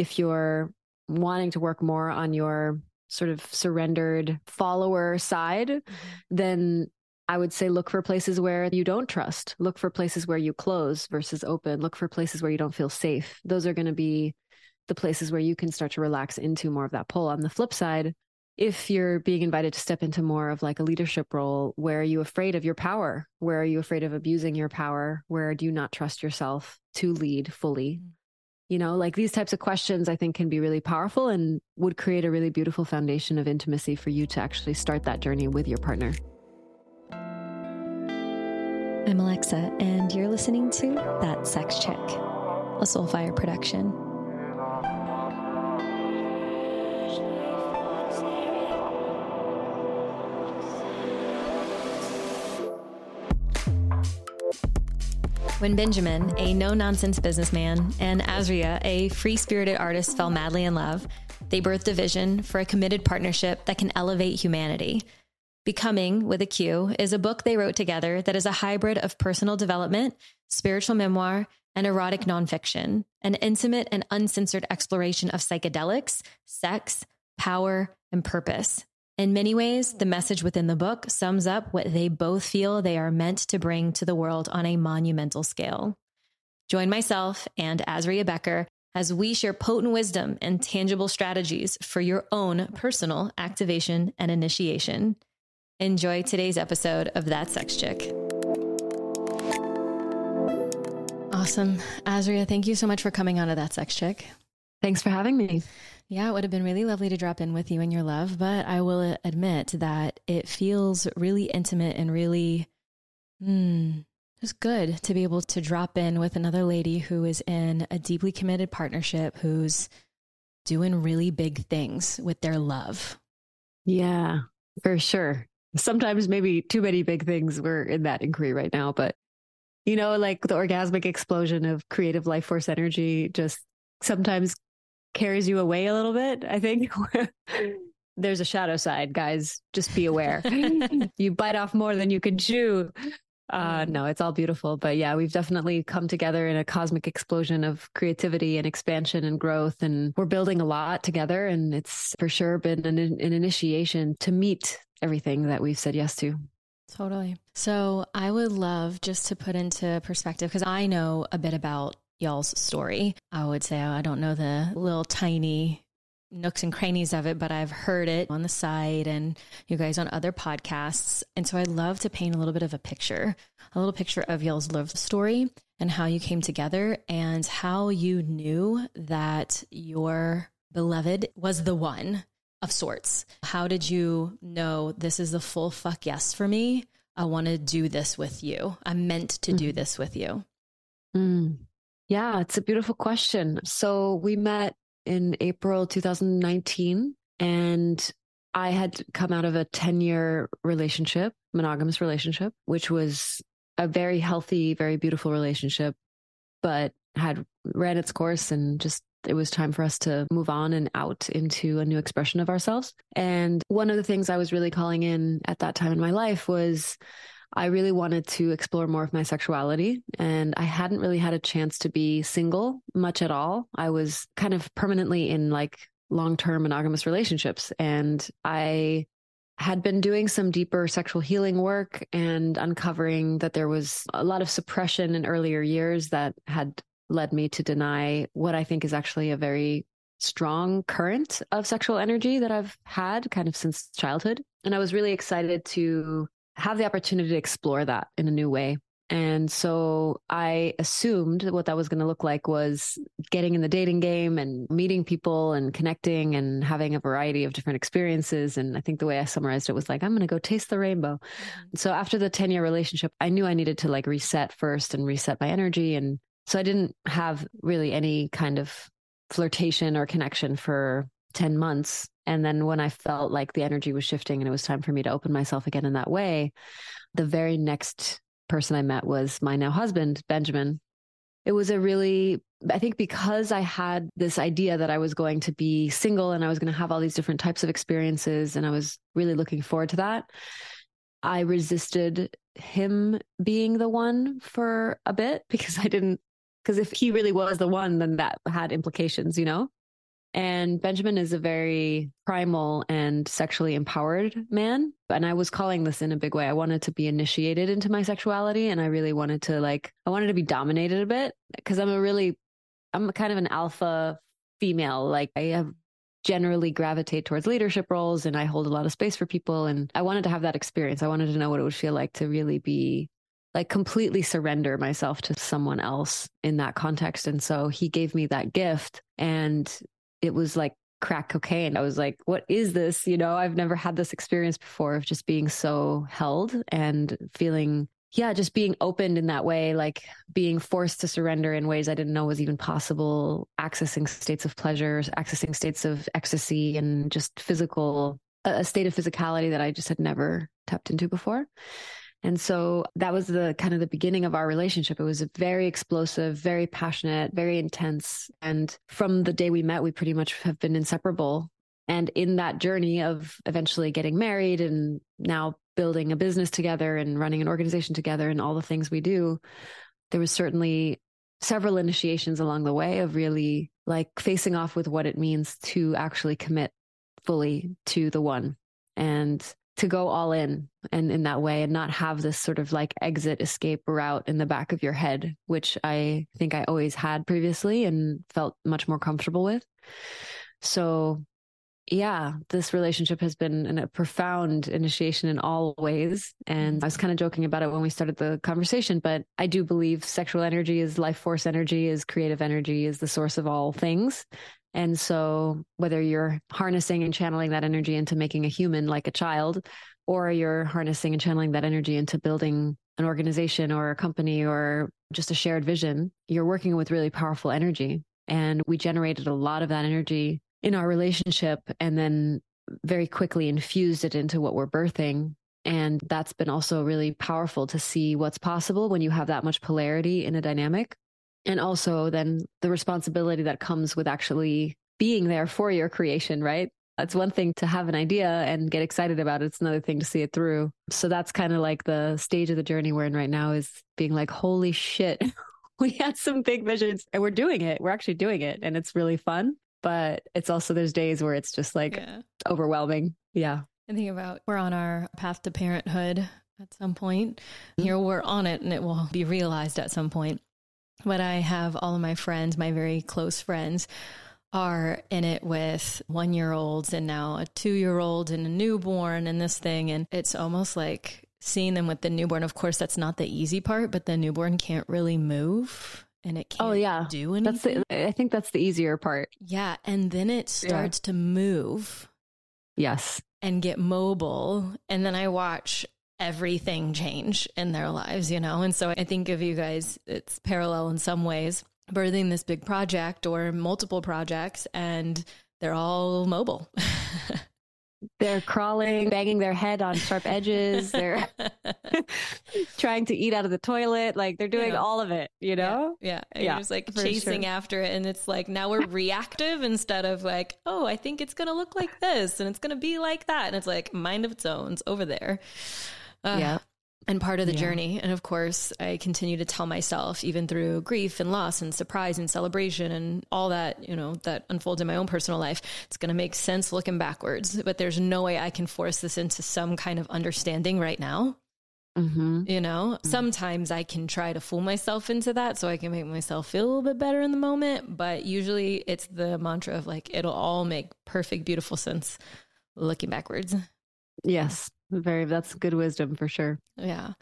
If you're wanting to work more on your sort of surrendered follower side, mm-hmm. then I would say look for places where you don't trust. Look for places where you close versus open. Look for places where you don't feel safe. Those are going to be the places where you can start to relax into more of that pull. On the flip side, if you're being invited to step into more of like a leadership role, where are you afraid of your power? Where are you afraid of abusing your power? Where do you not trust yourself to lead fully? You know, like these types of questions, I think can be really powerful and would create a really beautiful foundation of intimacy for you to actually start that journey with your partner. I'm Alexa, and you're listening to That Sex Chick, a Soulfire production. When Benjamin, a no nonsense businessman, and Azrya, a free spirited artist, fell madly in love, they birthed a vision for a committed partnership that can elevate humanity. BEQOMING with a Q is a book they wrote together that is a hybrid of personal development, spiritual memoir, and erotic nonfiction, an intimate and uncensored exploration of psychedelics, sex, power, and purpose. In many ways, the message within the book sums up what they both feel they are meant to bring to the world on a monumental scale. Join myself and Azrya Bequer as we share potent wisdom and tangible strategies for your own personal activation and initiation. Enjoy today's episode of That Sex Chick. Awesome. Azria, thank you so much for coming on to That Sex Chick. Thanks for having me. Yeah, it would have been really lovely to drop in with you and your love, but I will admit that it feels really intimate and really mm, just good to be able to drop in with another lady who is in a deeply committed partnership who's doing really big things with their love. Yeah, for sure. Sometimes maybe too many big things. We're in that inquiry right now, but you know, like the orgasmic explosion of creative life force energy just sometimes carries you away a little bit. I think there's a shadow side, guys. Just be aware. you bite off more than you can chew. Uh, no, it's all beautiful. But yeah, we've definitely come together in a cosmic explosion of creativity and expansion and growth. And we're building a lot together. And it's for sure been an, an initiation to meet everything that we've said yes to. Totally. So I would love just to put into perspective because I know a bit about y'all's story. I would say I don't know the little tiny nooks and crannies of it, but I've heard it on the side and you guys on other podcasts. And so I'd love to paint a little bit of a picture, a little picture of y'all's love story and how you came together and how you knew that your beloved was the one of sorts. How did you know this is the full fuck yes for me? I want to do this with you. I'm meant to do mm. this with you. Mm. Yeah, it's a beautiful question. So we met in April 2019 and I had come out of a 10 year relationship, monogamous relationship, which was a very healthy, very beautiful relationship, but had ran its course and just it was time for us to move on and out into a new expression of ourselves. And one of the things I was really calling in at that time in my life was I really wanted to explore more of my sexuality and I hadn't really had a chance to be single much at all. I was kind of permanently in like long term monogamous relationships and I had been doing some deeper sexual healing work and uncovering that there was a lot of suppression in earlier years that had led me to deny what I think is actually a very strong current of sexual energy that I've had kind of since childhood. And I was really excited to have the opportunity to explore that in a new way. And so I assumed that what that was going to look like was getting in the dating game and meeting people and connecting and having a variety of different experiences. And I think the way I summarized it was like, I'm going to go taste the rainbow. Mm-hmm. So after the 10 year relationship, I knew I needed to like reset first and reset my energy. And so I didn't have really any kind of flirtation or connection for 10 months. And then when I felt like the energy was shifting and it was time for me to open myself again in that way, the very next person I met was my now husband, Benjamin. It was a really, I think because I had this idea that I was going to be single and I was going to have all these different types of experiences and I was really looking forward to that. I resisted him being the one for a bit because I didn't, because if he really was the one, then that had implications, you know? And Benjamin is a very primal and sexually empowered man. And I was calling this in a big way. I wanted to be initiated into my sexuality. And I really wanted to, like, I wanted to be dominated a bit because I'm a really, I'm kind of an alpha female. Like, I have generally gravitate towards leadership roles and I hold a lot of space for people. And I wanted to have that experience. I wanted to know what it would feel like to really be like completely surrender myself to someone else in that context. And so he gave me that gift and it was like crack cocaine. I was like, what is this? You know, I've never had this experience before of just being so held and feeling yeah, just being opened in that way, like being forced to surrender in ways I didn't know was even possible, accessing states of pleasure, accessing states of ecstasy, and just physical, a state of physicality that I just had never tapped into before. And so that was the kind of the beginning of our relationship. It was very explosive, very passionate, very intense. And from the day we met, we pretty much have been inseparable. And in that journey of eventually getting married and now building a business together and running an organization together and all the things we do, there was certainly several initiations along the way of really like facing off with what it means to actually commit fully to the one and to go all in and in that way and not have this sort of like exit escape route in the back of your head which i think i always had previously and felt much more comfortable with so yeah, this relationship has been a profound initiation in all ways. And I was kind of joking about it when we started the conversation, but I do believe sexual energy is life force energy, is creative energy, is the source of all things. And so, whether you're harnessing and channeling that energy into making a human like a child, or you're harnessing and channeling that energy into building an organization or a company or just a shared vision, you're working with really powerful energy. And we generated a lot of that energy in our relationship and then very quickly infused it into what we're birthing. And that's been also really powerful to see what's possible when you have that much polarity in a dynamic. And also then the responsibility that comes with actually being there for your creation, right? It's one thing to have an idea and get excited about it. It's another thing to see it through. So that's kind of like the stage of the journey we're in right now is being like, holy shit, we had some big visions and we're doing it. We're actually doing it. And it's really fun but it's also there's days where it's just like yeah. overwhelming. Yeah. And think about we're on our path to parenthood at some point. Mm-hmm. Here we're on it and it will be realized at some point. But I have all of my friends, my very close friends, are in it with one year olds and now a two year old and a newborn and this thing. And it's almost like seeing them with the newborn. Of course, that's not the easy part, but the newborn can't really move and it oh, can't oh, yeah. do anything. That's the, I think that's the easier part. Yeah. And then it starts yeah. to move. Yes. And get mobile. And then I watch everything change in their lives, you know? And so I think of you guys, it's parallel in some ways, birthing this big project or multiple projects, and they're all mobile. They're crawling, banging their head on sharp edges. They're trying to eat out of the toilet. Like they're doing all of it, you know? Yeah. Yeah. yeah just like chasing sure. after it. And it's like now we're reactive instead of like, oh, I think it's going to look like this and it's going to be like that. And it's like mind of its own. It's over there. Uh, yeah and part of the yeah. journey. And of course, I continue to tell myself, even through grief and loss and surprise and celebration and all that, you know, that unfolds in my own personal life, it's going to make sense looking backwards. But there's no way I can force this into some kind of understanding right now. Mm-hmm. You know, mm-hmm. sometimes I can try to fool myself into that so I can make myself feel a little bit better in the moment. But usually it's the mantra of like, it'll all make perfect, beautiful sense looking backwards. Yes. Very, that's good wisdom for sure. Yeah.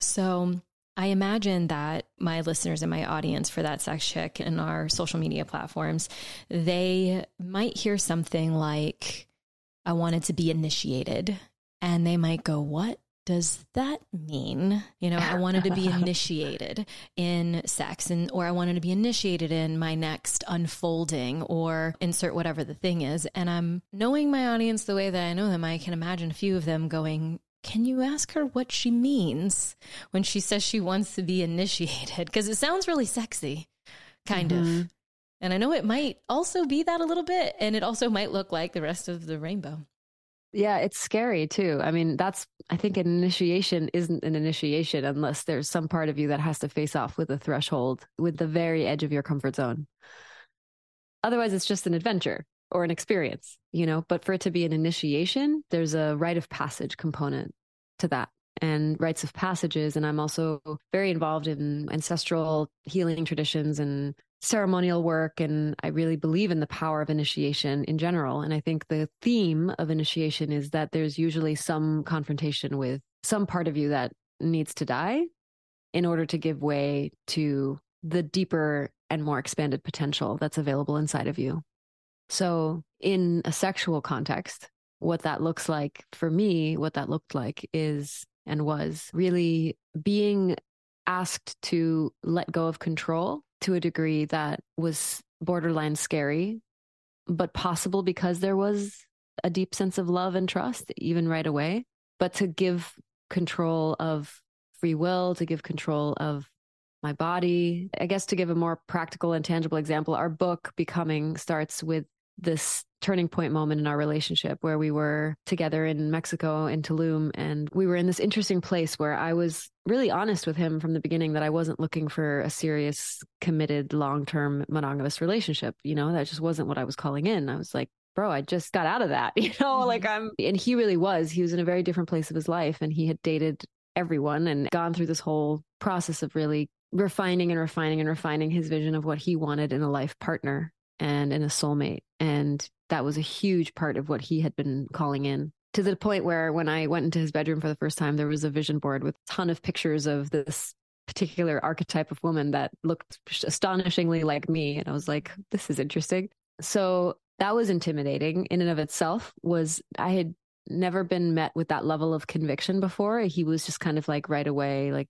So I imagine that my listeners and my audience for that sex chick and our social media platforms, they might hear something like, I wanted to be initiated. And they might go, What does that mean? You know, I wanted to be initiated in sex and or I wanted to be initiated in my next unfolding or insert whatever the thing is. And I'm knowing my audience the way that I know them, I can imagine a few of them going, can you ask her what she means when she says she wants to be initiated? Because it sounds really sexy, kind mm-hmm. of. And I know it might also be that a little bit, and it also might look like the rest of the rainbow. Yeah, it's scary too. I mean, that's, I think an initiation isn't an initiation unless there's some part of you that has to face off with a threshold, with the very edge of your comfort zone. Otherwise, it's just an adventure. or an experience, you know, but for it to be an initiation, there's a rite of passage component to that and rites of passages. And I'm also very involved in ancestral healing traditions and ceremonial work. And I really believe in the power of initiation in general. And I think the theme of initiation is that there's usually some confrontation with some part of you that needs to die in order to give way to the deeper and more expanded potential that's available inside of you. So, in a sexual context, what that looks like for me, what that looked like is and was really being asked to let go of control to a degree that was borderline scary, but possible because there was a deep sense of love and trust, even right away. But to give control of free will, to give control of my body. I guess to give a more practical and tangible example, our book BEQOMING starts with this turning point moment in our relationship where we were together in Mexico in Tulum and we were in this interesting place where I was really honest with him from the beginning that I wasn't looking for a serious committed long-term monogamous relationship you know? That just wasn't what I was calling in. I was like bro I just got out of that you know? Mm-hmm. like I'm and he really was. He was in a very different place of his life and he had dated everyone and gone through this whole process of really refining and refining and refining his vision of what he wanted in a life partner and in a soulmate. And that was a huge part of what he had been calling in to the point where when I went into his bedroom for the first time, there was a vision board with a ton of pictures of this particular archetype of woman that looked astonishingly like me. And I was like, this is interesting. So that was intimidating in and of itself was I had never been met with that level of conviction before. He was just kind of like right away, like,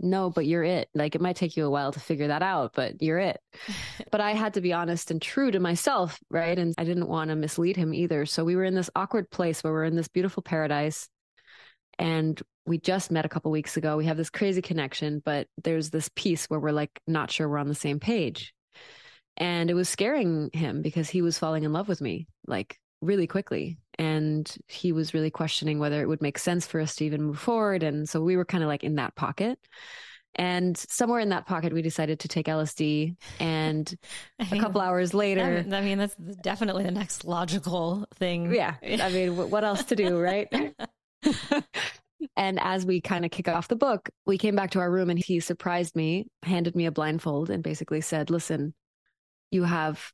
no, but you're it. Like it might take you a while to figure that out, but you're it. but I had to be honest and true to myself, right? And I didn't want to mislead him either. So we were in this awkward place where we're in this beautiful paradise and we just met a couple weeks ago. We have this crazy connection, but there's this piece where we're like not sure we're on the same page. And it was scaring him because he was falling in love with me like really quickly and he was really questioning whether it would make sense for us to even move forward and so we were kind of like in that pocket. And somewhere in that pocket we decided to take lsd and I mean, a couple hours later i mean that's definitely the next logical thing. Yeah i mean what else to do right? And as we kind of kick off the book we came back to our room and he surprised me handed me a blindfold and basically said listen you have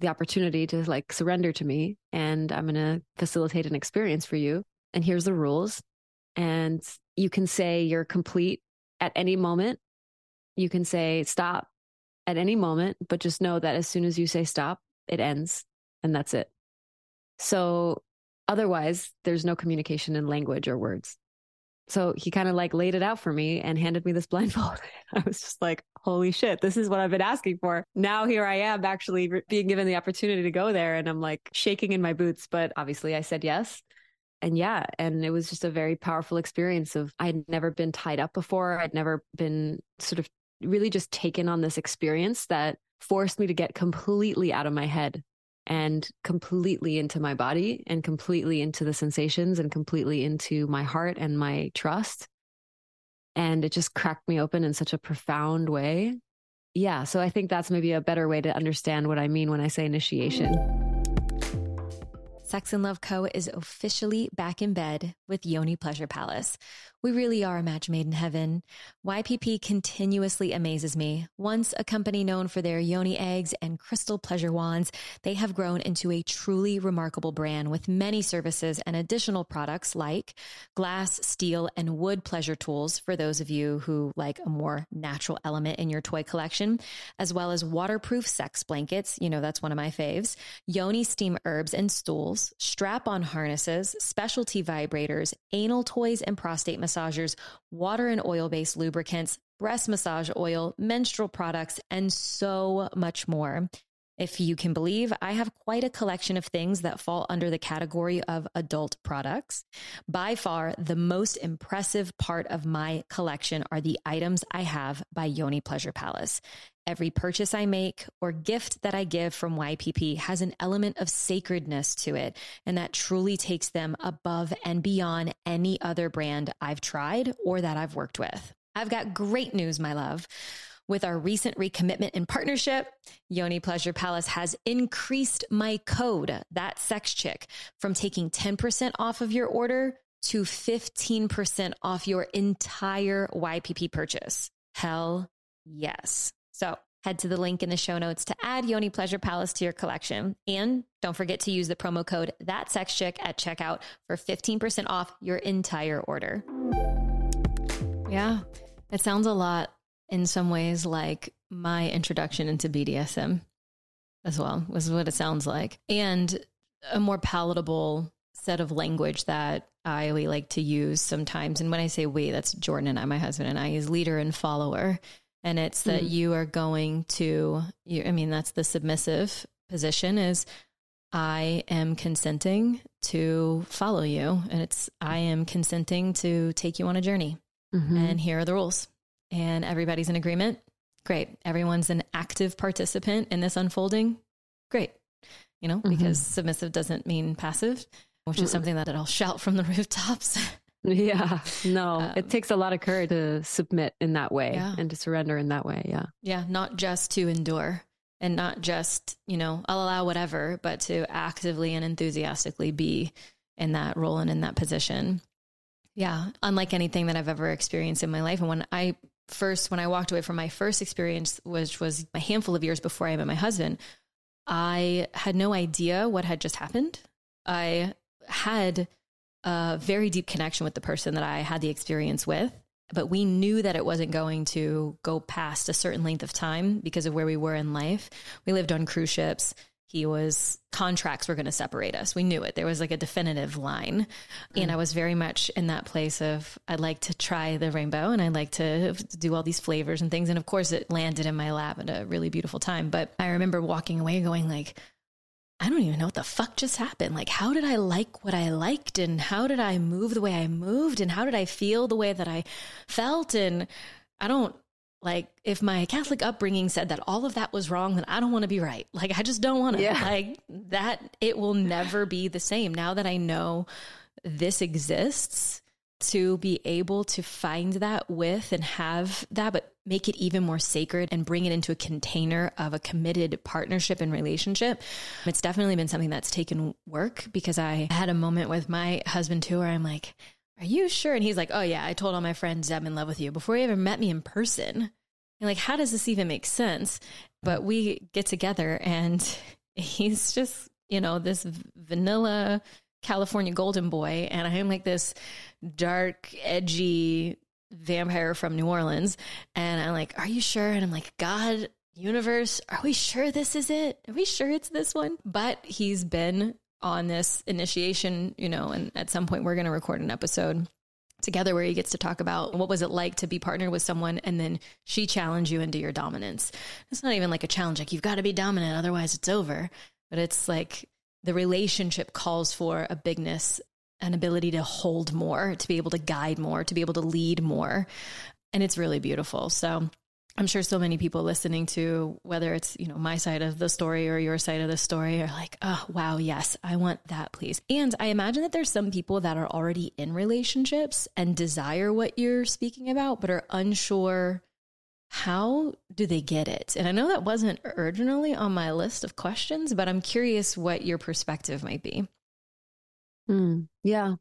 the opportunity to like surrender to me and I'm going to facilitate an experience for you. And here's the rules. And you can say you're complete at any moment. You can say stop at any moment, but just know that as soon as you say stop, it ends and that's it. So otherwise, there's no communication in language or words. So he kind of like laid it out for me and handed me this blindfold. I was just like, holy shit, this is what I've been asking for. Now here I am actually being given the opportunity to go there. And I'm like shaking in my boots. But obviously I said yes. And yeah, and it was just a very powerful experience of I'd never been tied up before. I'd never been sort of really just taken on this experience that forced me to get completely out of my head and completely into my body and completely into the sensations and completely into my heart and my trust. And it just cracked me open in such a profound way. Yeah. So I think that's maybe a better way to understand what I mean when I say initiation. Sex and Love Co. is officially back in bed with Yoni Pleasure Palace. We really are a match made in heaven. YPP continuously amazes me. Once a company known for their Yoni eggs and crystal pleasure wands, they have grown into a truly remarkable brand with many services and additional products like glass, steel, and wood pleasure tools for those of you who like a more natural element in your toy collection, as well as waterproof sex blankets. You know, that's one of my faves. Yoni steam herbs and stools, strap on harnesses, specialty vibrators, anal toys, and prostate massagers, water and oil based lubricants, breast massage oil, menstrual products, and so much more. If you can believe, I have quite a collection of things that fall under the category of adult products. By far, the most impressive part of my collection are the items I have by Yoni Pleasure Palace. Every purchase I make or gift that I give from YPP has an element of sacredness to it, and that truly takes them above and beyond any other brand I've tried or that I've worked with. I've got great news, my love. With our recent recommitment and partnership, Yoni Pleasure Palace has increased my code, that sex chick, from taking 10% off of your order to 15% off your entire YPP purchase. Hell yes. So head to the link in the show notes to add Yoni Pleasure Palace to your collection. And don't forget to use the promo code that sex chick at checkout for 15% off your entire order. Yeah, it sounds a lot in some ways like my introduction into BDSM as well, was what it sounds like. And a more palatable set of language that I like to use sometimes. And when I say we, that's Jordan and I, my husband and I, is leader and follower. And it's that mm-hmm. you are going to, you, I mean, that's the submissive position is I am consenting to follow you. And it's, I am consenting to take you on a journey. Mm-hmm. And here are the rules and everybody's in agreement, great. Everyone's an active participant in this unfolding, great. You know, mm-hmm. because submissive doesn't mean passive, which is something that I'll shout from the rooftops. Yeah, no, um, it takes a lot of courage to submit in that way yeah. and to surrender in that way. Yeah. Yeah. Not just to endure and not just, you know, I'll allow whatever, but to actively and enthusiastically be in that role and in that position. Yeah. Unlike anything that I've ever experienced in my life. And when I first, when I walked away from my first experience, which was a handful of years before I met my husband, I had no idea what had just happened. I had a very deep connection with the person that I had the experience with, but we knew that it wasn't going to go past a certain length of time because of where we were in life. We lived on cruise ships he was contracts were going to separate us. We knew it. There was like a definitive line. Mm. And I was very much in that place of I'd like to try the rainbow and I'd like to do all these flavors and things. And of course it landed in my lap at a really beautiful time. But I remember walking away going like, I don't even know what the fuck just happened. Like, how did I like what I liked? And how did I move the way I moved? And how did I feel the way that I felt? And I don't like if my catholic upbringing said that all of that was wrong then i don't want to be right like i just don't want to yeah. like that it will never be the same now that i know this exists to be able to find that with and have that but make it even more sacred and bring it into a container of a committed partnership and relationship it's definitely been something that's taken work because i had a moment with my husband too where i'm like are you sure? And he's like, Oh, yeah, I told all my friends I'm in love with you before he ever met me in person. And like, how does this even make sense? But we get together and he's just, you know, this vanilla California golden boy. And I'm like this dark, edgy vampire from New Orleans. And I'm like, Are you sure? And I'm like, God, universe, are we sure this is it? Are we sure it's this one? But he's been on this initiation, you know, and at some point we're going to record an episode together where he gets to talk about what was it like to be partnered with someone and then she challenge you into your dominance. It's not even like a challenge like you've got to be dominant otherwise it's over, but it's like the relationship calls for a bigness, an ability to hold more, to be able to guide more, to be able to lead more. And it's really beautiful. So I'm sure so many people listening to whether it's, you know, my side of the story or your side of the story are like, oh, wow, yes, I want that, please. And I imagine that there's some people that are already in relationships and desire what you're speaking about, but are unsure how do they get it? And I know that wasn't originally on my list of questions, but I'm curious what your perspective might be. Mm, yeah.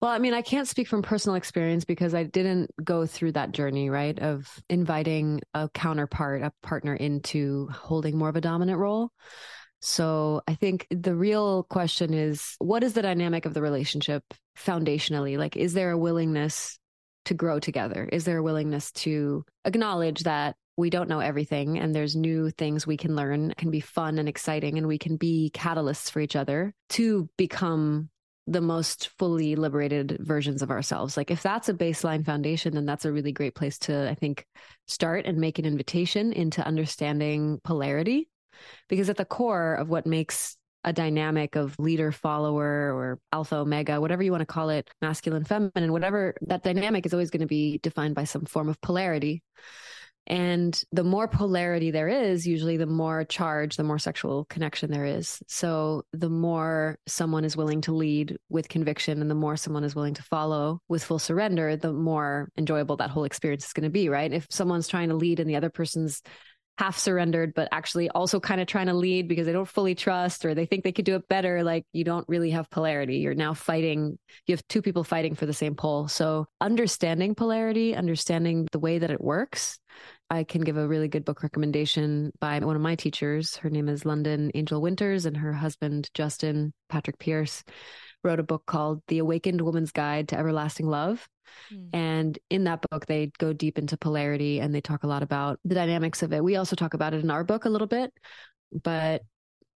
Well, I mean, I can't speak from personal experience because I didn't go through that journey, right? Of inviting a counterpart, a partner into holding more of a dominant role. So I think the real question is what is the dynamic of the relationship foundationally? Like, is there a willingness to grow together? Is there a willingness to acknowledge that we don't know everything and there's new things we can learn, can be fun and exciting, and we can be catalysts for each other to become the most fully liberated versions of ourselves. Like if that's a baseline foundation, then that's a really great place to, I think, start and make an invitation into understanding polarity. Because at the core of what makes a dynamic of leader follower or alpha omega, whatever you want to call it, masculine, feminine, whatever that dynamic is always going to be defined by some form of polarity. And the more polarity there is, usually the more charge, the more sexual connection there is. So the more someone is willing to lead with conviction and the more someone is willing to follow with full surrender, the more enjoyable that whole experience is going to be, right? If someone's trying to lead and the other person's half surrendered, but actually also kind of trying to lead because they don't fully trust or they think they could do it better. Like you don't really have polarity. You're now fighting, you have two people fighting for the same pole. So understanding polarity, understanding the way that it works. I can give a really good book recommendation by one of my teachers. Her name is London Angel Winters, and her husband, Justin Patrick Pierce, wrote a book called The Awakened Woman's Guide to Everlasting Love. Mm. And in that book, they go deep into polarity and they talk a lot about the dynamics of it. We also talk about it in our book a little bit. But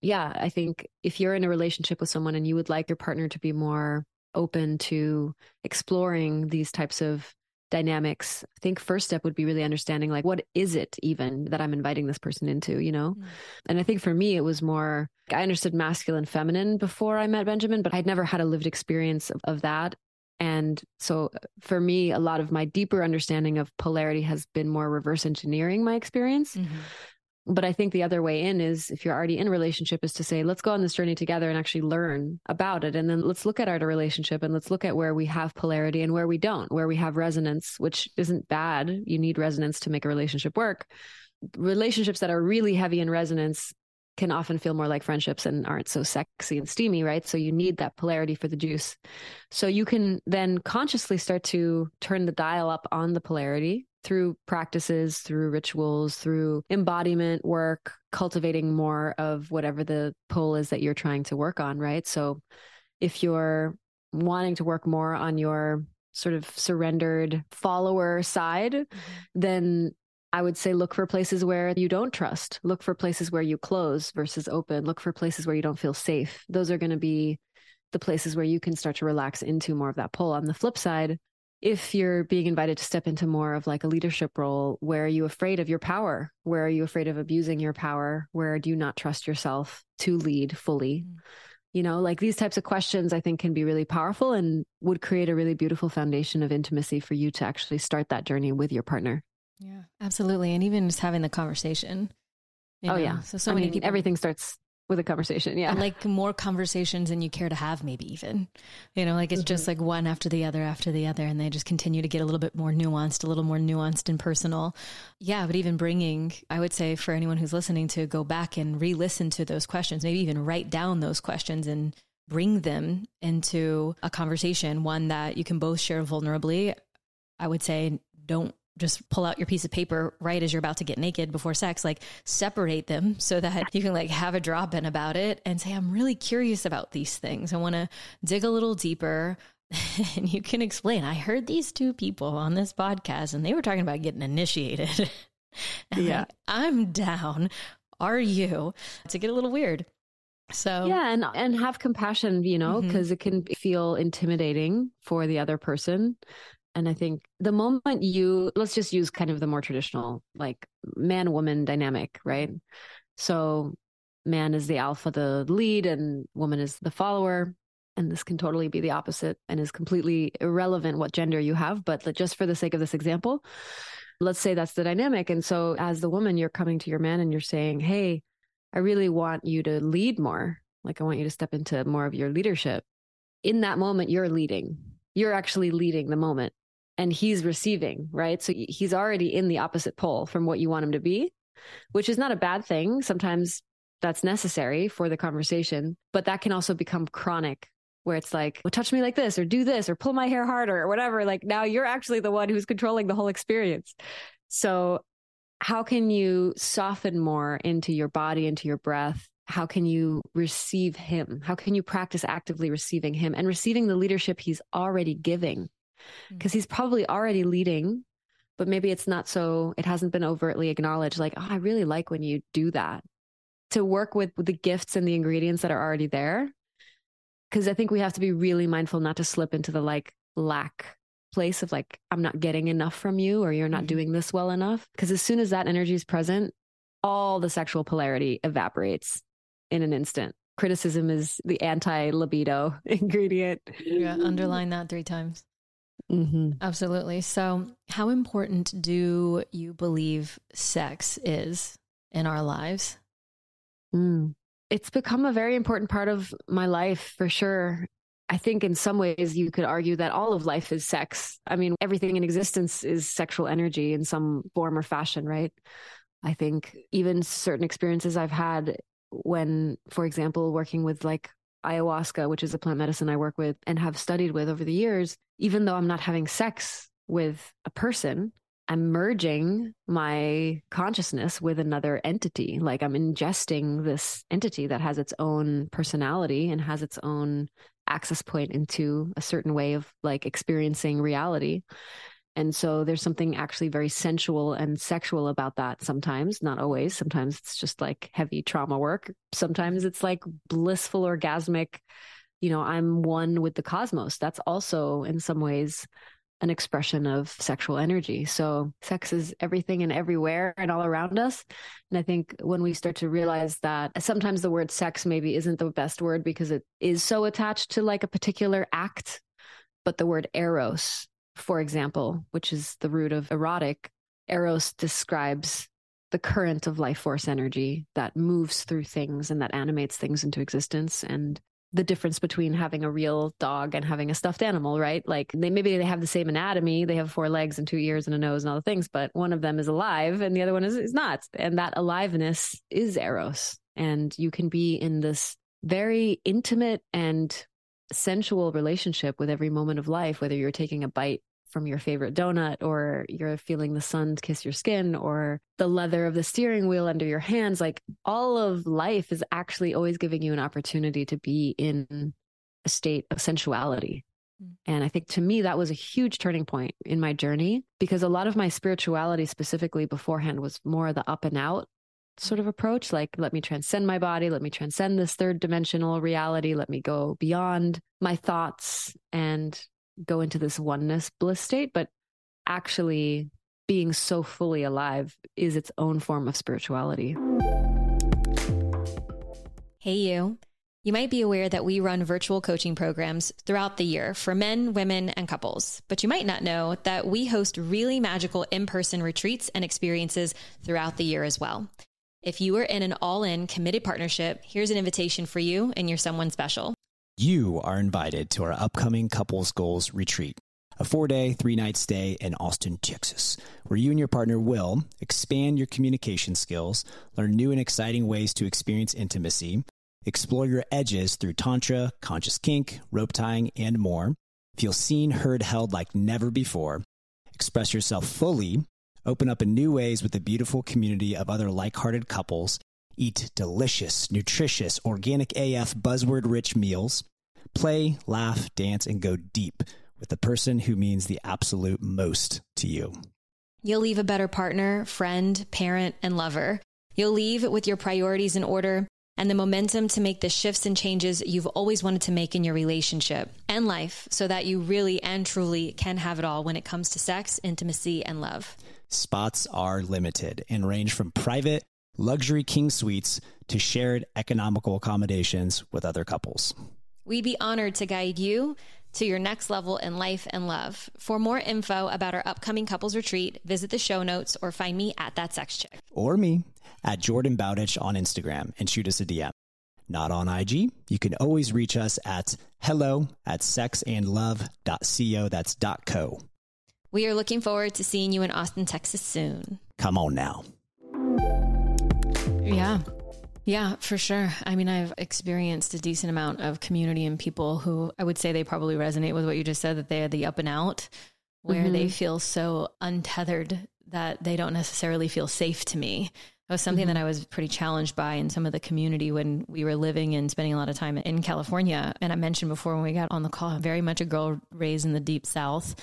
yeah, I think if you're in a relationship with someone and you would like your partner to be more open to exploring these types of dynamics i think first step would be really understanding like what is it even that i'm inviting this person into you know? Mm. and i think for me it was more i understood masculine feminine before i met benjamin but i'd never had a lived experience of, of that. And so for me a lot of my deeper understanding of polarity has been more reverse engineering my experience. Mm-hmm but i think the other way in is if you're already in a relationship is to say let's go on this journey together and actually learn about it and then let's look at our relationship and let's look at where we have polarity and where we don't where we have resonance which isn't bad you need resonance to make a relationship work relationships that are really heavy in resonance can often feel more like friendships and aren't so sexy and steamy, right? So you need that polarity for the juice. So you can then consciously start to turn the dial up on the polarity through practices, through rituals, through embodiment work, cultivating more of whatever the pull is that you're trying to work on, right? So if you're wanting to work more on your sort of surrendered follower side, mm-hmm. then I would say look for places where you don't trust. Look for places where you close versus open. Look for places where you don't feel safe. Those are going to be the places where you can start to relax into more of that pull. On the flip side, if you're being invited to step into more of like a leadership role, where are you afraid of your power? Where are you afraid of abusing your power? Where do you not trust yourself to lead fully? Mm. You know, like these types of questions I think can be really powerful and would create a really beautiful foundation of intimacy for you to actually start that journey with your partner. Yeah, absolutely. And even just having the conversation. oh, know? yeah. So, so I many mean, people. Everything starts with a conversation. Yeah. Like more conversations than you care to have, maybe even. You know, like it's mm-hmm. just like one after the other after the other. And they just continue to get a little bit more nuanced, a little more nuanced and personal. Yeah. But even bringing, I would say for anyone who's listening to go back and re listen to those questions, maybe even write down those questions and bring them into a conversation, one that you can both share vulnerably. I would say don't just pull out your piece of paper right as you're about to get naked before sex like separate them so that you can like have a drop in about it and say i'm really curious about these things. I want to dig a little deeper. And you can explain i heard these two people on this podcast and they were talking about getting initiated. Yeah. i'm down. Are you? To get a little weird. So yeah, and and have compassion, you know, because mm-hmm. it can feel intimidating for the other person. And I think the moment you, let's just use kind of the more traditional, like man woman dynamic, right? So man is the alpha, the lead, and woman is the follower. And this can totally be the opposite and is completely irrelevant what gender you have. But just for the sake of this example, let's say that's the dynamic. And so as the woman, you're coming to your man and you're saying, Hey, I really want you to lead more. Like, I want you to step into more of your leadership. In that moment, you're leading. You're actually leading the moment and he's receiving, right? So he's already in the opposite pole from what you want him to be, which is not a bad thing. Sometimes that's necessary for the conversation, but that can also become chronic where it's like, well, touch me like this or do this or pull my hair harder or whatever. Like now you're actually the one who's controlling the whole experience. So how can you soften more into your body, into your breath? How can you receive him? How can you practice actively receiving him and receiving the leadership he's already giving? Because he's probably already leading, but maybe it's not so, it hasn't been overtly acknowledged. Like, oh, I really like when you do that to work with, with the gifts and the ingredients that are already there. Cause I think we have to be really mindful not to slip into the like lack place of like, I'm not getting enough from you or you're not mm-hmm. doing this well enough. Cause as soon as that energy is present, all the sexual polarity evaporates in an instant. Criticism is the anti libido ingredient. Yeah, underline that three times. Mm-hmm. Absolutely. So, how important do you believe sex is in our lives? Mm. It's become a very important part of my life for sure. I think in some ways you could argue that all of life is sex. I mean, everything in existence is sexual energy in some form or fashion, right? I think even certain experiences I've had when, for example, working with like ayahuasca, which is a plant medicine I work with and have studied with over the years, even though I'm not having sex with a person, I'm merging my consciousness with another entity. Like I'm ingesting this entity that has its own personality and has its own access point into a certain way of like experiencing reality. And so there's something actually very sensual and sexual about that sometimes, not always. Sometimes it's just like heavy trauma work. Sometimes it's like blissful, orgasmic, you know, I'm one with the cosmos. That's also in some ways an expression of sexual energy. So sex is everything and everywhere and all around us. And I think when we start to realize that sometimes the word sex maybe isn't the best word because it is so attached to like a particular act, but the word eros for example, which is the root of erotic, Eros describes the current of life force energy that moves through things and that animates things into existence and the difference between having a real dog and having a stuffed animal, right? Like they maybe they have the same anatomy, they have four legs and two ears and a nose and all the things, but one of them is alive and the other one is, is not. And that aliveness is Eros. And you can be in this very intimate and sensual relationship with every moment of life, whether you're taking a bite from your favorite donut or you're feeling the sun kiss your skin or the leather of the steering wheel under your hands like all of life is actually always giving you an opportunity to be in a state of sensuality mm. and I think to me, that was a huge turning point in my journey because a lot of my spirituality, specifically beforehand, was more of the up and out sort of approach. Like, let me transcend my body, let me transcend this third dimensional reality, let me go beyond my thoughts and go into this oneness bliss state, but actually being so fully alive is its own form of spirituality. Hey, you. You might be aware that we run virtual coaching programs throughout the year for men, women, and couples, but you might not know that we host really magical in person retreats and experiences throughout the year as well. If you are in an all in committed partnership, here's an invitation for you and your someone special. You are invited to our upcoming Couples Goals Retreat, a four day, three night stay in Austin, Texas, where you and your partner will expand your communication skills, learn new and exciting ways to experience intimacy, explore your edges through Tantra, conscious kink, rope tying, and more, feel seen, heard, held like never before, express yourself fully, open up in new ways with a beautiful community of other like hearted couples Eat delicious, nutritious, organic AF, buzzword rich meals. Play, laugh, dance, and go deep with the person who means the absolute most to you. You'll leave a better partner, friend, parent, and lover. You'll leave with your priorities in order and the momentum to make the shifts and changes you've always wanted to make in your relationship and life so that you really and truly can have it all when it comes to sex, intimacy, and love. Spots are limited and range from private luxury king suites to shared economical accommodations with other couples. We'd be honored to guide you to your next level in life and love. For more info about our upcoming couples retreat, visit the show notes or find me at that sex chick. Or me at Jordan Bowditch on Instagram and shoot us a DM. Not on IG, you can always reach us at hello at sexandlove.co. That's dot co. We are looking forward to seeing you in Austin, Texas soon. Come on now. Yeah. Yeah, for sure. I mean, I've experienced a decent amount of community and people who I would say they probably resonate with what you just said that they are the up and out, where mm-hmm. they feel so untethered that they don't necessarily feel safe to me. It was something mm-hmm. that I was pretty challenged by in some of the community when we were living and spending a lot of time in California. And I mentioned before when we got on the call, very much a girl raised in the deep south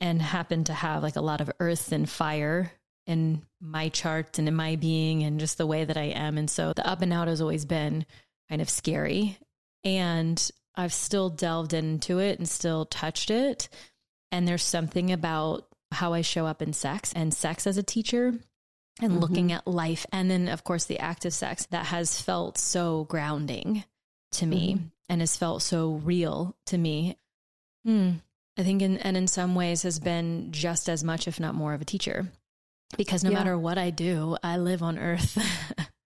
and happened to have like a lot of earth and fire in my chart and in my being and just the way that I am. And so the up and out has always been kind of scary. And I've still delved into it and still touched it. And there's something about how I show up in sex and sex as a teacher and mm-hmm. looking at life. And then, of course, the act of sex that has felt so grounding to me mm-hmm. and has felt so real to me. Hmm. I think, in, and in some ways, has been just as much, if not more, of a teacher. Because no yeah. matter what I do, I live on earth.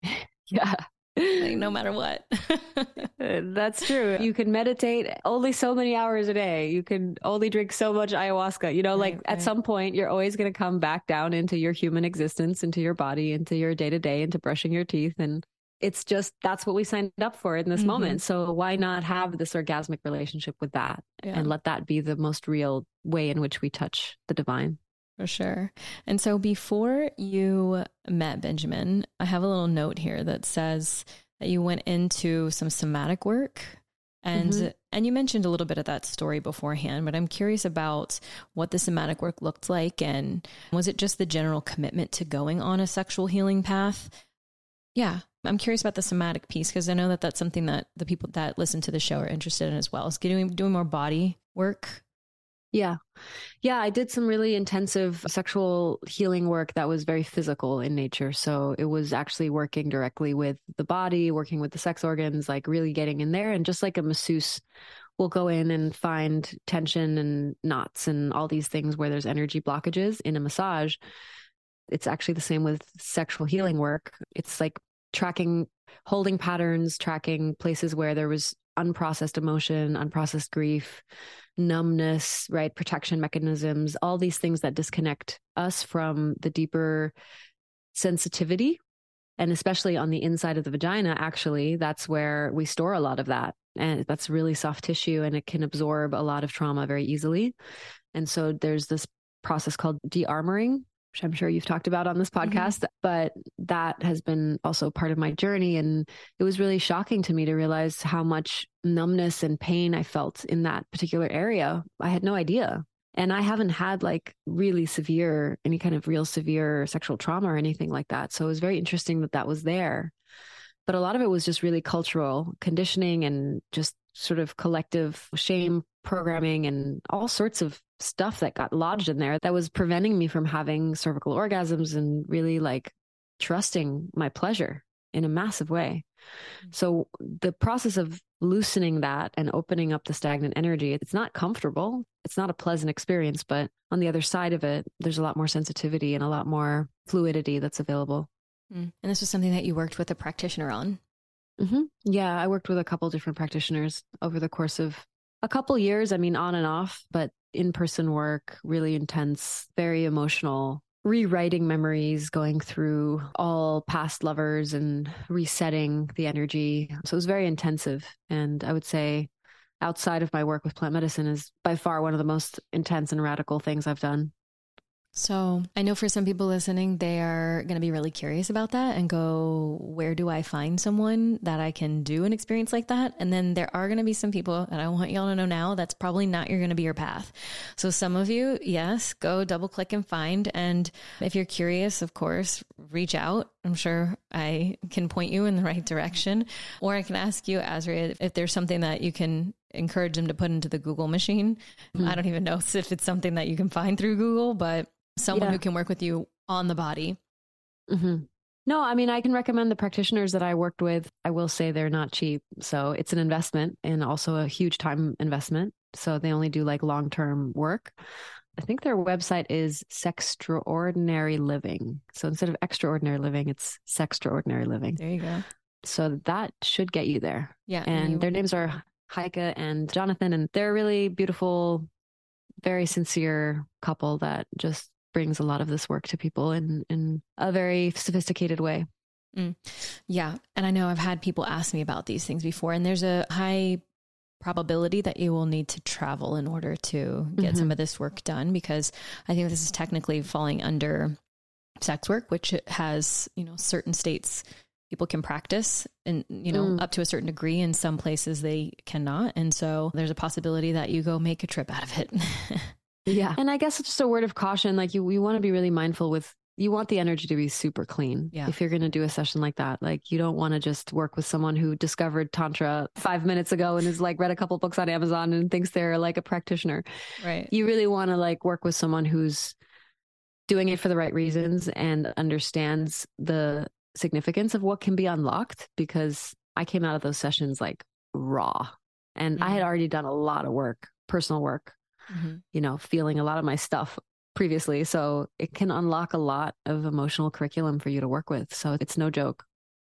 yeah. like, no matter what. Uh, that's true. You can meditate only so many hours a day. You can only drink so much ayahuasca. You know, right, like right. at some point, you're always going to come back down into your human existence, into your body, into your day to day, into brushing your teeth. And it's just that's what we signed up for in this mm-hmm. moment. So why not have this orgasmic relationship with that yeah. and let that be the most real way in which we touch the divine? For sure. And so before you met Benjamin, I have a little note here that says that you went into some somatic work and mm-hmm. and you mentioned a little bit of that story beforehand, but I'm curious about what the somatic work looked like and was it just the general commitment to going on a sexual healing path? Yeah, I'm curious about the somatic piece because I know that that's something that the people that listen to the show are interested in as well. Is getting doing more body work yeah. Yeah, I did some really intensive sexual healing work that was very physical in nature. So it was actually working directly with the body, working with the sex organs, like really getting in there. And just like a masseuse will go in and find tension and knots and all these things where there's energy blockages in a massage. It's actually the same with sexual healing work. It's like tracking holding patterns, tracking places where there was unprocessed emotion, unprocessed grief, numbness, right? Protection mechanisms, all these things that disconnect us from the deeper sensitivity. And especially on the inside of the vagina, actually, that's where we store a lot of that. And that's really soft tissue and it can absorb a lot of trauma very easily. And so there's this process called de armoring, which I'm sure you've talked about on this mm-hmm. podcast, mm-hmm. but that has been also part of my journey. And it was really shocking to me to realize how much numbness and pain I felt in that particular area. I had no idea. And I haven't had like really severe, any kind of real severe sexual trauma or anything like that. So it was very interesting that that was there. But a lot of it was just really cultural conditioning and just sort of collective shame programming and all sorts of stuff that got lodged in there that was preventing me from having cervical orgasms and really like trusting my pleasure in a massive way. Mm. So the process of loosening that and opening up the stagnant energy, it's not comfortable. It's not a pleasant experience, but on the other side of it, there's a lot more sensitivity and a lot more fluidity that's available. Mm. And this was something that you worked with a practitioner on. Mm-hmm. Yeah, I worked with a couple different practitioners over the course of a couple years. I mean, on and off, but in person work, really intense, very emotional, rewriting memories, going through all past lovers and resetting the energy. So it was very intensive. And I would say outside of my work with plant medicine is by far one of the most intense and radical things I've done. So I know for some people listening, they are going to be really curious about that and go, where do I find someone that I can do an experience like that? And then there are going to be some people, and I want y'all to know now, that's probably not you're going to be your path. So some of you, yes, go double click and find. And if you're curious, of course, reach out. I'm sure I can point you in the right direction. Or I can ask you, Azrya, if there's something that you can encourage them to put into the Google machine. Mm-hmm. I don't even know if it's something that you can find through Google, but someone yeah. who can work with you on the body. Mm-hmm. No, I mean, I can recommend the practitioners that I worked with. I will say they're not cheap. So it's an investment and also a huge time investment. So they only do like long term work. I think their website is Sextraordinary Living. So instead of extraordinary living, it's Sextraordinary Living. There you go. So that should get you there. Yeah. And their names are Heike and Jonathan, and they're a really beautiful, very sincere couple that just brings a lot of this work to people in in a very sophisticated way. Mm. Yeah, and I know I've had people ask me about these things before, and there's a high probability that you will need to travel in order to get mm-hmm. some of this work done because I think this is technically falling under sex work, which has you know certain states people can practice and you know mm. up to a certain degree in some places they cannot and so there's a possibility that you go make a trip out of it Yeah. And I guess it's just a word of caution. Like you, you want to be really mindful with, you want the energy to be super clean. Yeah. If you're going to do a session like that, like you don't want to just work with someone who discovered Tantra five minutes ago and is like read a couple books on Amazon and thinks they're like a practitioner. Right. You really want to like work with someone who's doing it for the right reasons and understands the significance of what can be unlocked because I came out of those sessions like raw and mm-hmm. I had mm-hmm. already done a lot of work, personal work mm-hmm. you know, feeling a lot of my stuff previously. So it can unlock a lot of emotional curriculum for you to work with. So it's no joke.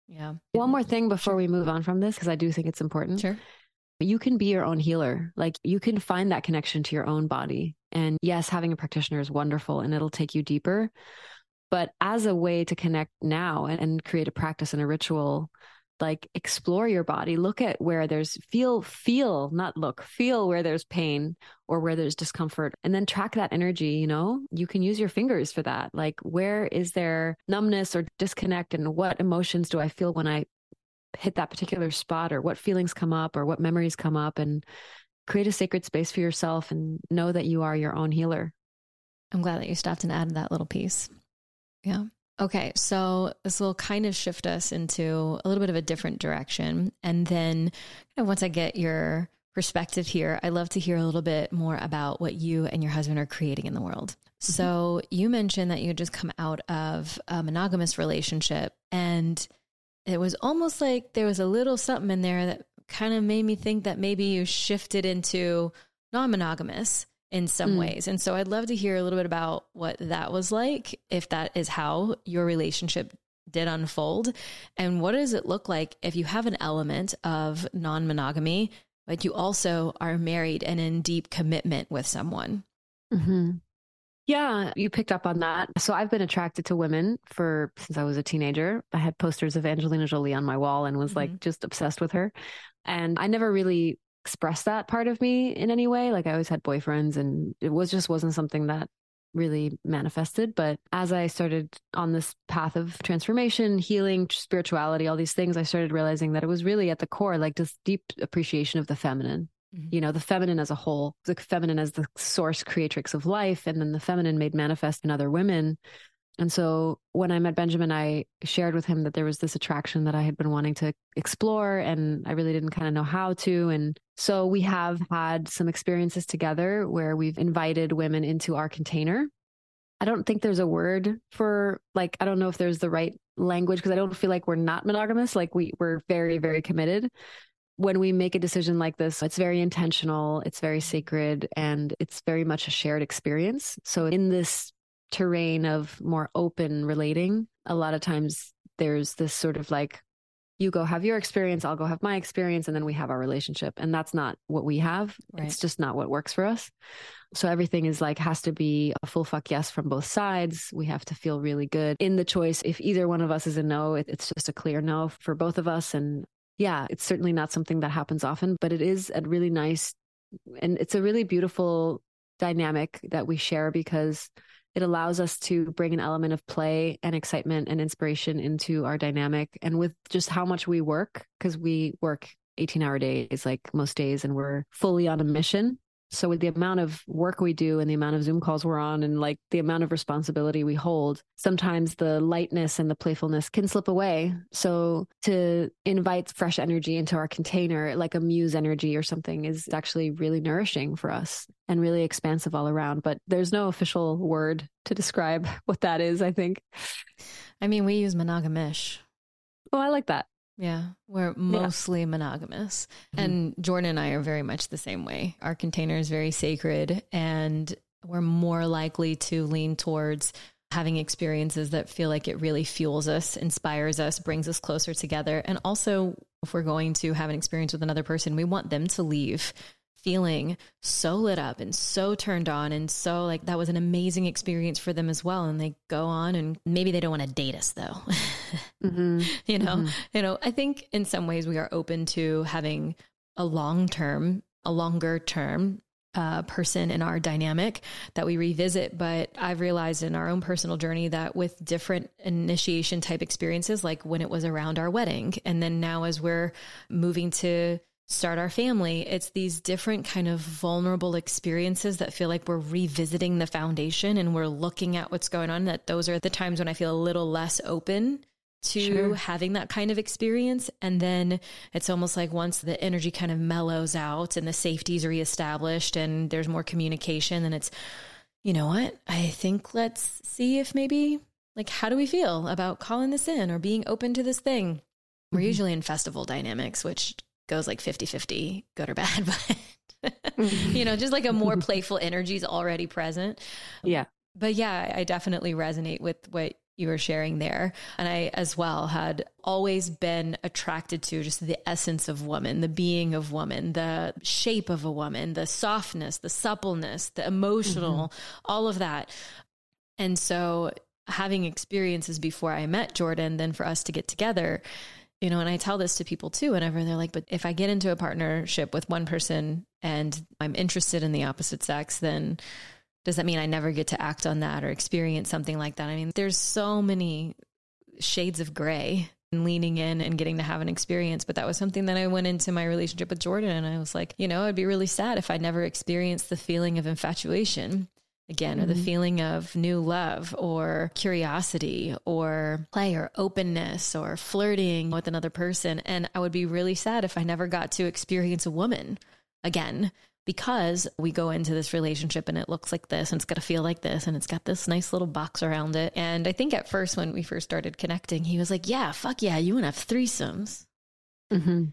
Yeah. One more thing before sure. we move on from this, because I do think it's important. Sure. You can be your own healer. Like you can find that connection to your own body. And yes, having a practitioner is wonderful and it'll take you deeper. But as a way to connect now and, create a practice and a ritual like explore your body look at where there's feel feel not look feel where there's pain or where there's discomfort and then track that energy you know? You can use your fingers for that. Like where is there numbness or disconnect and what emotions do i feel when i hit that particular spot or what feelings come up or what memories come up and create a sacred space for yourself and know that you are your own healer. I'm glad that you stopped and added that little piece. Yeah Okay, so this will kind of shift us into a little bit of a different direction. And then once I get your perspective here, I'd love to hear a little bit more about what you and your husband are creating in the world. Mm-hmm. So you mentioned that you had just come out of a monogamous relationship and it was almost like there was a little something in there that kind of made me think that maybe you shifted into non monogamous in some mm. ways. And so I'd love to hear a little bit about what that was like, if that is how your relationship did unfold. And what does it look like if you have an element of non monogamy, but you also are married and in deep commitment with someone? Mm-hmm. Yeah, you picked up on that. So I've been attracted to women for since I was a teenager. I had posters of Angelina Jolie on my wall and was mm-hmm. like just obsessed with her. And I never really express that part of me in any way. Like I always had boyfriends and it was just wasn't something that really manifested. But as I started on this path of transformation, healing, spirituality, all these things, I started realizing that it was really at the core, like this deep appreciation of the feminine. Mm-hmm. You know, the feminine as a whole, the feminine as the source creatrix of life, and then the feminine made manifest in other women. And so when I met Benjamin, I shared with him that there was this attraction that I had been wanting to explore and I really didn't kind of know how to. And so we have had some experiences together where we've invited women into our container. I don't think there's a word for like, I don't know if there's the right language because I don't feel like we're not monogamous. Like we, we're very, very committed. When we make a decision like this, it's very intentional, it's very sacred, and it's very much a shared experience. So in this terrain of more open relating, a lot of times there's this sort of like, you go have your experience, I'll go have my experience, and then we have our relationship. And that's not what we have. Right. It's just not what works for us. So everything is like, has to be a full fuck yes from both sides. We have to feel really good in the choice. If either one of us is a no, it's just a clear no for both of us. And yeah, it's certainly not something that happens often, but it is a really nice and it's a really beautiful dynamic that we share because it allows us to bring an element of play and excitement and inspiration into our dynamic. And with just how much we work, because we work 18 hour days, like most days, and we're fully on a mission. So with the amount of work we do and the amount of Zoom calls we're on and like the amount of responsibility we hold, sometimes the lightness and the playfulness can slip away. So to invite fresh energy into our container, like a muse energy or something is actually really nourishing for us and really expansive all around. But there's no official word to describe what that is, I think. I mean, we use monogamish. Oh, I like that. Yeah, we're mostly yeah. monogamous. Mm-hmm. And Jordan and I are very much the same way. Our container is very sacred, and we're more likely to lean towards having experiences that feel like it really fuels us, inspires us, brings us closer together. And also, if we're going to have an experience with another person, we want them to leave feeling so lit up and so turned on and so like that was an amazing experience for them as well and they go on and maybe they don't want to date us though mm-hmm. you know mm-hmm. you know i think in some ways we are open to having a long term a longer term uh, person in our dynamic that we revisit. But I've realized in our own personal journey that with different initiation type experiences, like when it was around our wedding, and then now as we're moving to start our family, it's these different kind of vulnerable experiences that feel like we're revisiting the foundation and we're looking at what's going on. That those are the times when I feel a little less open to sure. having that kind of experience. And then it's almost like once the energy kind of mellows out and the safety is reestablished and there's more communication, then it's, you know what? I think let's see if maybe like how do we feel about calling this in or being open to this thing? We're mm-hmm. usually in festival dynamics, which goes like 50 50, good or bad. But you know, just like a more playful energy is already present. Yeah. But yeah, I definitely resonate with what you were sharing there. And I, as well, had always been attracted to just the essence of woman, the being of woman, the shape of a woman, the softness, the suppleness, the emotional, mm-hmm. all of that. And so, having experiences before I met Jordan, then for us to get together, you know, and I tell this to people too, whenever they're like, but if I get into a partnership with one person and I'm interested in the opposite sex, then does that mean I never get to act on that or experience something like that? I mean, there's so many shades of gray and leaning in and getting to have an experience. But that was something that I went into my relationship with Jordan and I was like, you know, it'd be really sad if I never experienced the feeling of infatuation again, mm-hmm. or the mm-hmm. feeling of new love or curiosity or play or openness or flirting with another person. And I would be really sad if I never got to experience a woman again because we go into this relationship and it looks like this and it's going to feel like this and it's got this nice little box around it. And I think at first, when we first started connecting, he was like, Yeah, fuck yeah, you want to have threesomes. Mm-hmm.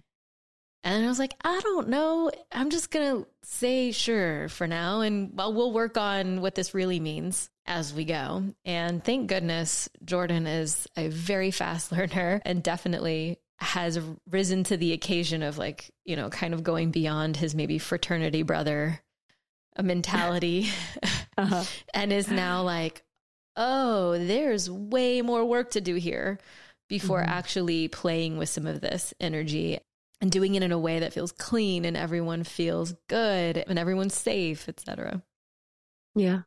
And I was like, I don't know. I'm just going to say sure for now. And well, we'll work on what this really means as we go. And thank goodness Jordan is a very fast learner and definitely has risen to the occasion of like, you know, kind of going beyond his maybe fraternity brother mentality uh-huh. and is now like, oh, there's way more work to do here before mm-hmm. actually playing with some of this energy and doing it in a way that feels clean and everyone feels good and everyone's safe, etc. Yeah.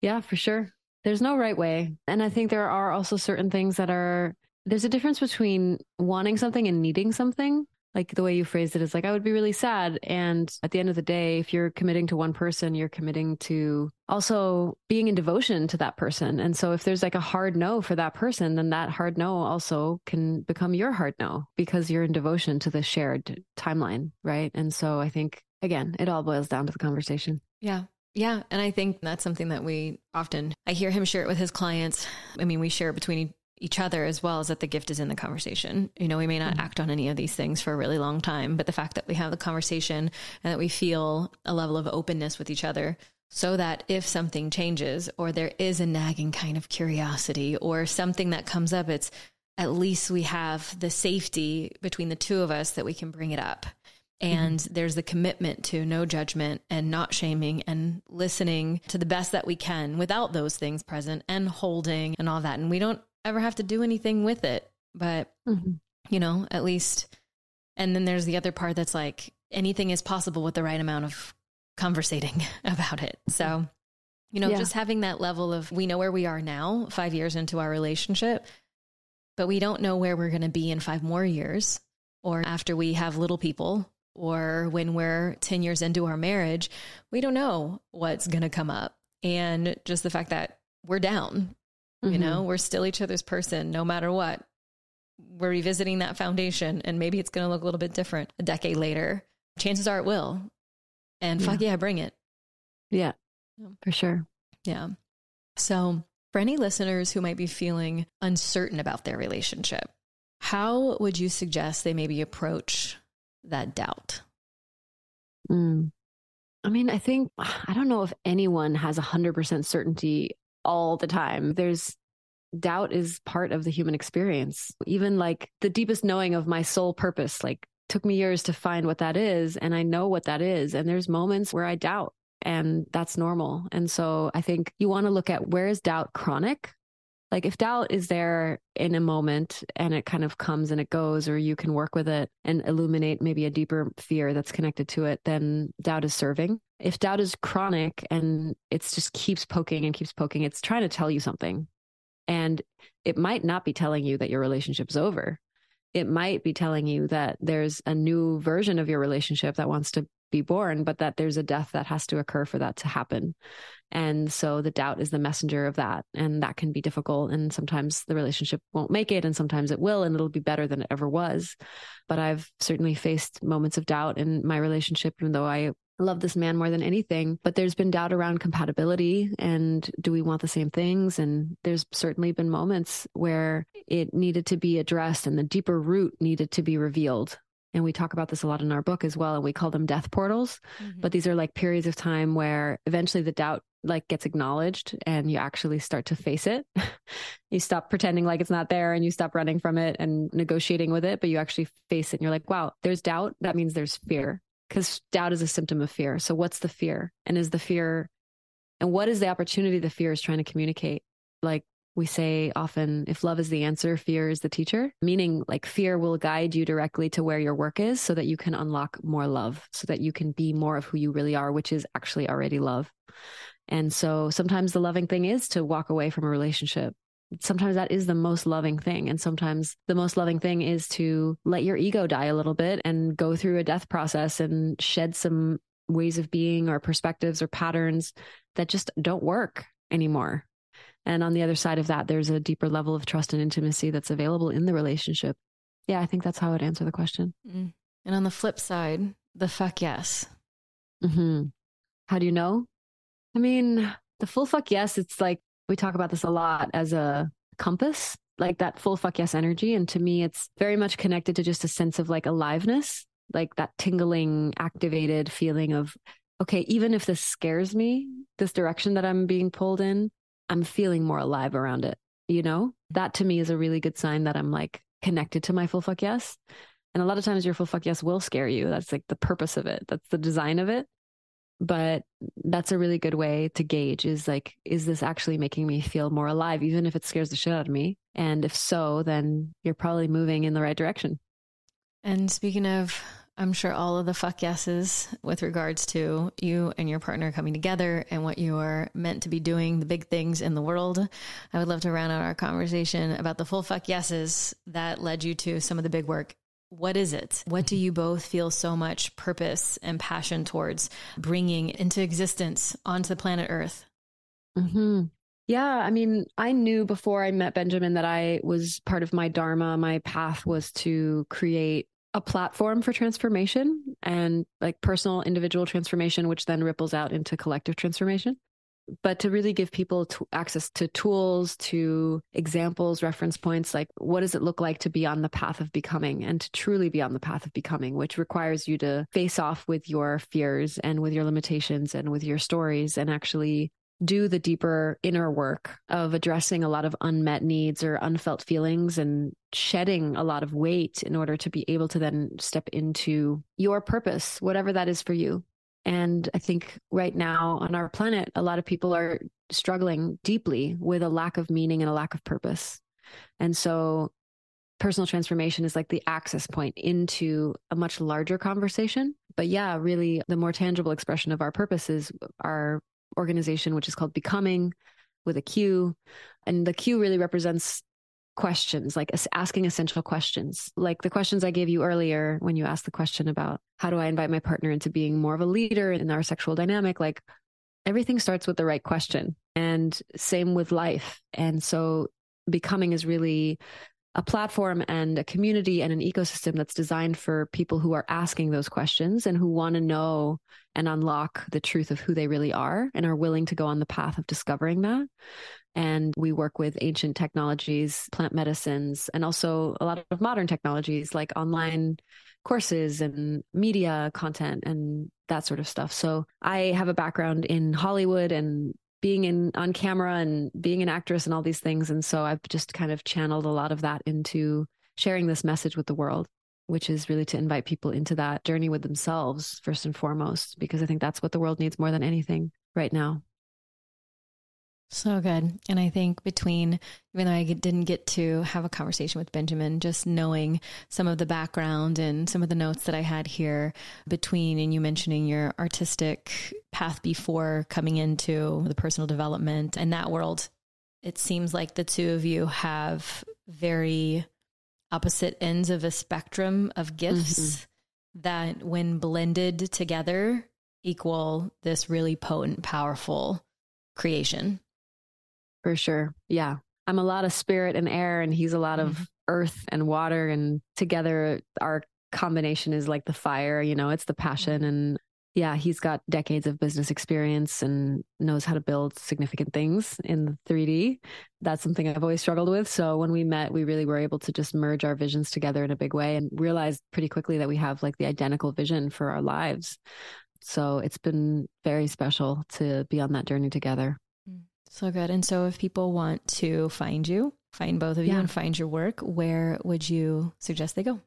Yeah, for sure. There's no right way. And I think there are also certain things that are there's a difference between wanting something and needing something like the way you phrased it is like i would be really sad. And at the end of the day if you're committing to one person you're committing to also being in devotion to that person. And so if there's like a hard no for that person then that hard no also can become your hard no because you're in devotion to the shared timeline right? And so i think again it all boils down to the conversation. Yeah. Yeah. And I think that's something that we often, I hear him share it with his clients. I mean, we share it between each other as well as that the gift is in the conversation. You know, we may not mm-hmm. act on any of these things for a really long time, but the fact that we have the conversation and that we feel a level of openness with each other so that if something changes or there is a nagging kind of curiosity or something that comes up, it's at least we have the safety between the two of us that we can bring it up. And mm-hmm. there's the commitment to no judgment and not shaming and listening to the best that we can without those things present and holding and all that. And we don't ever have to do anything with it. But, mm-hmm. you know, at least. And then there's the other part that's like anything is possible with the right amount of conversating about it. So, you know, yeah. just having that level of we know where we are now, five years into our relationship, but we don't know where we're going to be in five more years or after we have little people or when we're 10 years into our marriage, we don't know what's going to come up. And just the fact that we're down Mm-hmm. You know, we're still each other's person no matter what. We're revisiting that foundation and maybe it's going to look a little bit different a decade later. Chances are it will. And yeah. fuck yeah, bring it. Yeah, for sure. Yeah. So, for any listeners who might be feeling uncertain about their relationship, how would you suggest they maybe approach that doubt? Mm. I mean, I think, I don't know if anyone has 100% certainty all the time. There's doubt is part of the human experience. Even like the deepest knowing of my soul purpose, like took me years to find what that is. And I know what that is. And there's moments where I doubt and that's normal. And so I think you want to look at where is doubt chronic? Like if doubt is there in a moment and it kind of comes and it goes, or you can work with it and illuminate maybe a deeper fear that's connected to it, then doubt is serving. If doubt is chronic and it's just keeps poking and keeps poking, it's trying to tell you something. And it might not be telling you that your relationship's over. It might be telling you that there's a new version of your relationship that wants to be born, but that there's a death that has to occur for that to happen. And so the doubt is the messenger of that. And that can be difficult. And sometimes the relationship won't make it, and sometimes it will, and it'll be better than it ever was. But I've certainly faced moments of doubt in my relationship, even though I love this man more than anything. But there's been doubt around compatibility and do we want the same things? And there's certainly been moments where it needed to be addressed and the deeper root needed to be revealed And we talk about this a lot in our book as well. And we call them death portals. Mm-hmm. But these are like periods of time where eventually the doubt like gets acknowledged and you actually start to face it. you stop pretending like it's not there and you stop running from it and negotiating with it, but you actually face it and you're like, wow, there's doubt. That means there's fear because doubt is a symptom of fear. So what's the fear? And is the fear and what is the opportunity the fear is trying to communicate? Like we say often, if love is the answer, fear is the teacher, meaning like fear will guide you directly to where your work is so that you can unlock more love, so that you can be more of who you really are, which is actually already love. And so sometimes the loving thing is to walk away from a relationship. Sometimes that is the most loving thing. And sometimes the most loving thing is to let your ego die a little bit and go through a death process and shed some ways of being or perspectives or patterns that just don't work anymore and on the other side of that, there's a deeper level of trust and intimacy that's available in the relationship. Yeah, I think that's how I would answer the question. Mm. And on the flip side, the fuck yes. Mm-hmm. How do you know? I mean, the full fuck yes, it's like we talk about this a lot as a compass, like that full fuck yes energy. And to me, it's very much connected to just a sense of like aliveness, like that tingling, activated feeling of, okay, even if this scares me, this direction that I'm being pulled in, I'm feeling more alive around it. You know, that to me is a really good sign that I'm like connected to my full fuck yes. And a lot of times your full fuck yes will scare you. That's like the purpose of it. That's the design of it. But that's a really good way to gauge is like, is this actually making me feel more alive, even if it scares the shit out of me? And if so, then you're probably moving in the right direction. And speaking of I'm sure all of the fuck yeses with regards to you and your partner coming together and what you are meant to be doing, the big things in the world. I would love to round out our conversation about the full fuck yeses that led you to some of the big work. What is it? What do you both feel so much purpose and passion towards bringing into existence onto the planet Earth? Mm-hmm. Yeah, I mean, I knew before I met Benjamin that I was part of my dharma, my path was to create a platform for transformation and like personal individual transformation, which then ripples out into collective transformation. But to really give people access to tools, to examples, reference points, like what does it look like to be on the path of becoming and to truly be on the path of becoming, which requires you to face off with your fears and with your limitations and with your stories and actually do the deeper inner work of addressing a lot of unmet needs or unfelt feelings and shedding a lot of weight in order to be able to then step into your purpose, whatever that is for you. And I think right now on our planet, a lot of people are struggling deeply with a lack of meaning and a lack of purpose. And so personal transformation is like the access point into a much larger conversation. But yeah, really the more tangible expression of our purpose is our organization, which is called Becoming with a Q. And the Q really represents questions, like asking essential questions, like the questions I gave you earlier when you asked the question about how do I invite my partner into being more of a leader in our sexual dynamic? Like everything starts with the right question, and same with life. And so becoming is really a platform and a community and an ecosystem that's designed for people who are asking those questions and who want to know and unlock the truth of who they really are and are willing to go on the path of discovering that. And we work with ancient technologies, plant medicines, and also a lot of modern technologies like online courses and media content and that sort of stuff. So I have a background in Hollywood and being in on camera and being an actress and all these things. And so I've just kind of channeled a lot of that into sharing this message with the world, which is really to invite people into that journey with themselves first and foremost, because I think that's what the world needs more than anything right now. So good. And I think between, even though I didn't get to have a conversation with Benjamin, just knowing some of the background and some of the notes that I had here between, and you mentioning your artistic path before coming into the personal development and that world, it seems like the two of you have very opposite ends of a spectrum of gifts mm-hmm. that, when blended together, equal this really potent, powerful creation. For sure. Yeah. I'm a lot of spirit and air, and he's a lot mm-hmm. of earth and water. And together, our combination is like the fire, you know, it's the passion. Mm-hmm. And yeah, he's got decades of business experience and knows how to build significant things in 3D. That's something I've always struggled with. So when we met, we really were able to just merge our visions together in a big way and realized pretty quickly that we have like the identical vision for our lives. So it's been very special to be on that journey together. So good. And so if people want to find you, find both of you yeah. and find your work, where would you suggest they go?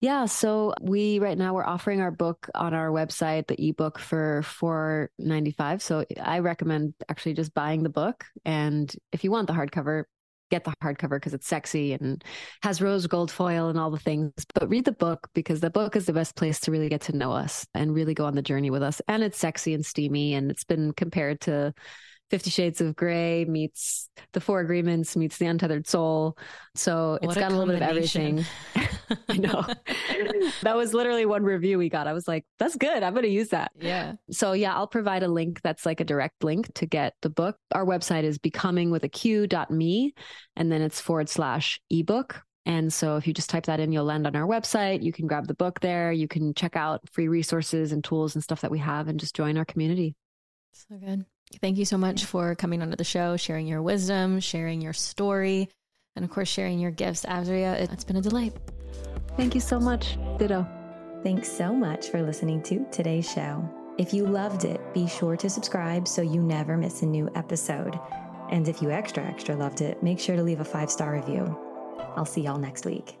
Yeah, so we right now we're offering our book on our website, the ebook for four ninety five. So I recommend actually just buying the book, and if you want the hardcover, get the hardcover because it's sexy and has rose gold foil and all the things. But read the book because the book is the best place to really get to know us and really go on the journey with us. And it's sexy and steamy, and it's been compared to Fifty Shades of Grey meets The Four Agreements meets The Untethered Soul. So it's got a, a little bit of everything. I know. that was literally one review we got. I was like, that's good. I'm going to use that. Yeah. So yeah, I'll provide a link that's like a direct link to get the book. Our website is becoming with a Q dot me, and then it's forward slash ebook. And so if you just type that in, you'll land on our website. You can grab the book there. You can check out free resources and tools and stuff that we have and just join our community. So good. Thank you so much for coming onto the show, sharing your wisdom, sharing your story, and of course, sharing your gifts. Azrya, it's been a delight. Thank you so much. Ditto. Thanks so much for listening to today's show. If you loved it, be sure to subscribe so you never miss a new episode. And if you extra, extra loved it, make sure to leave a five star review. I'll see y'all next week.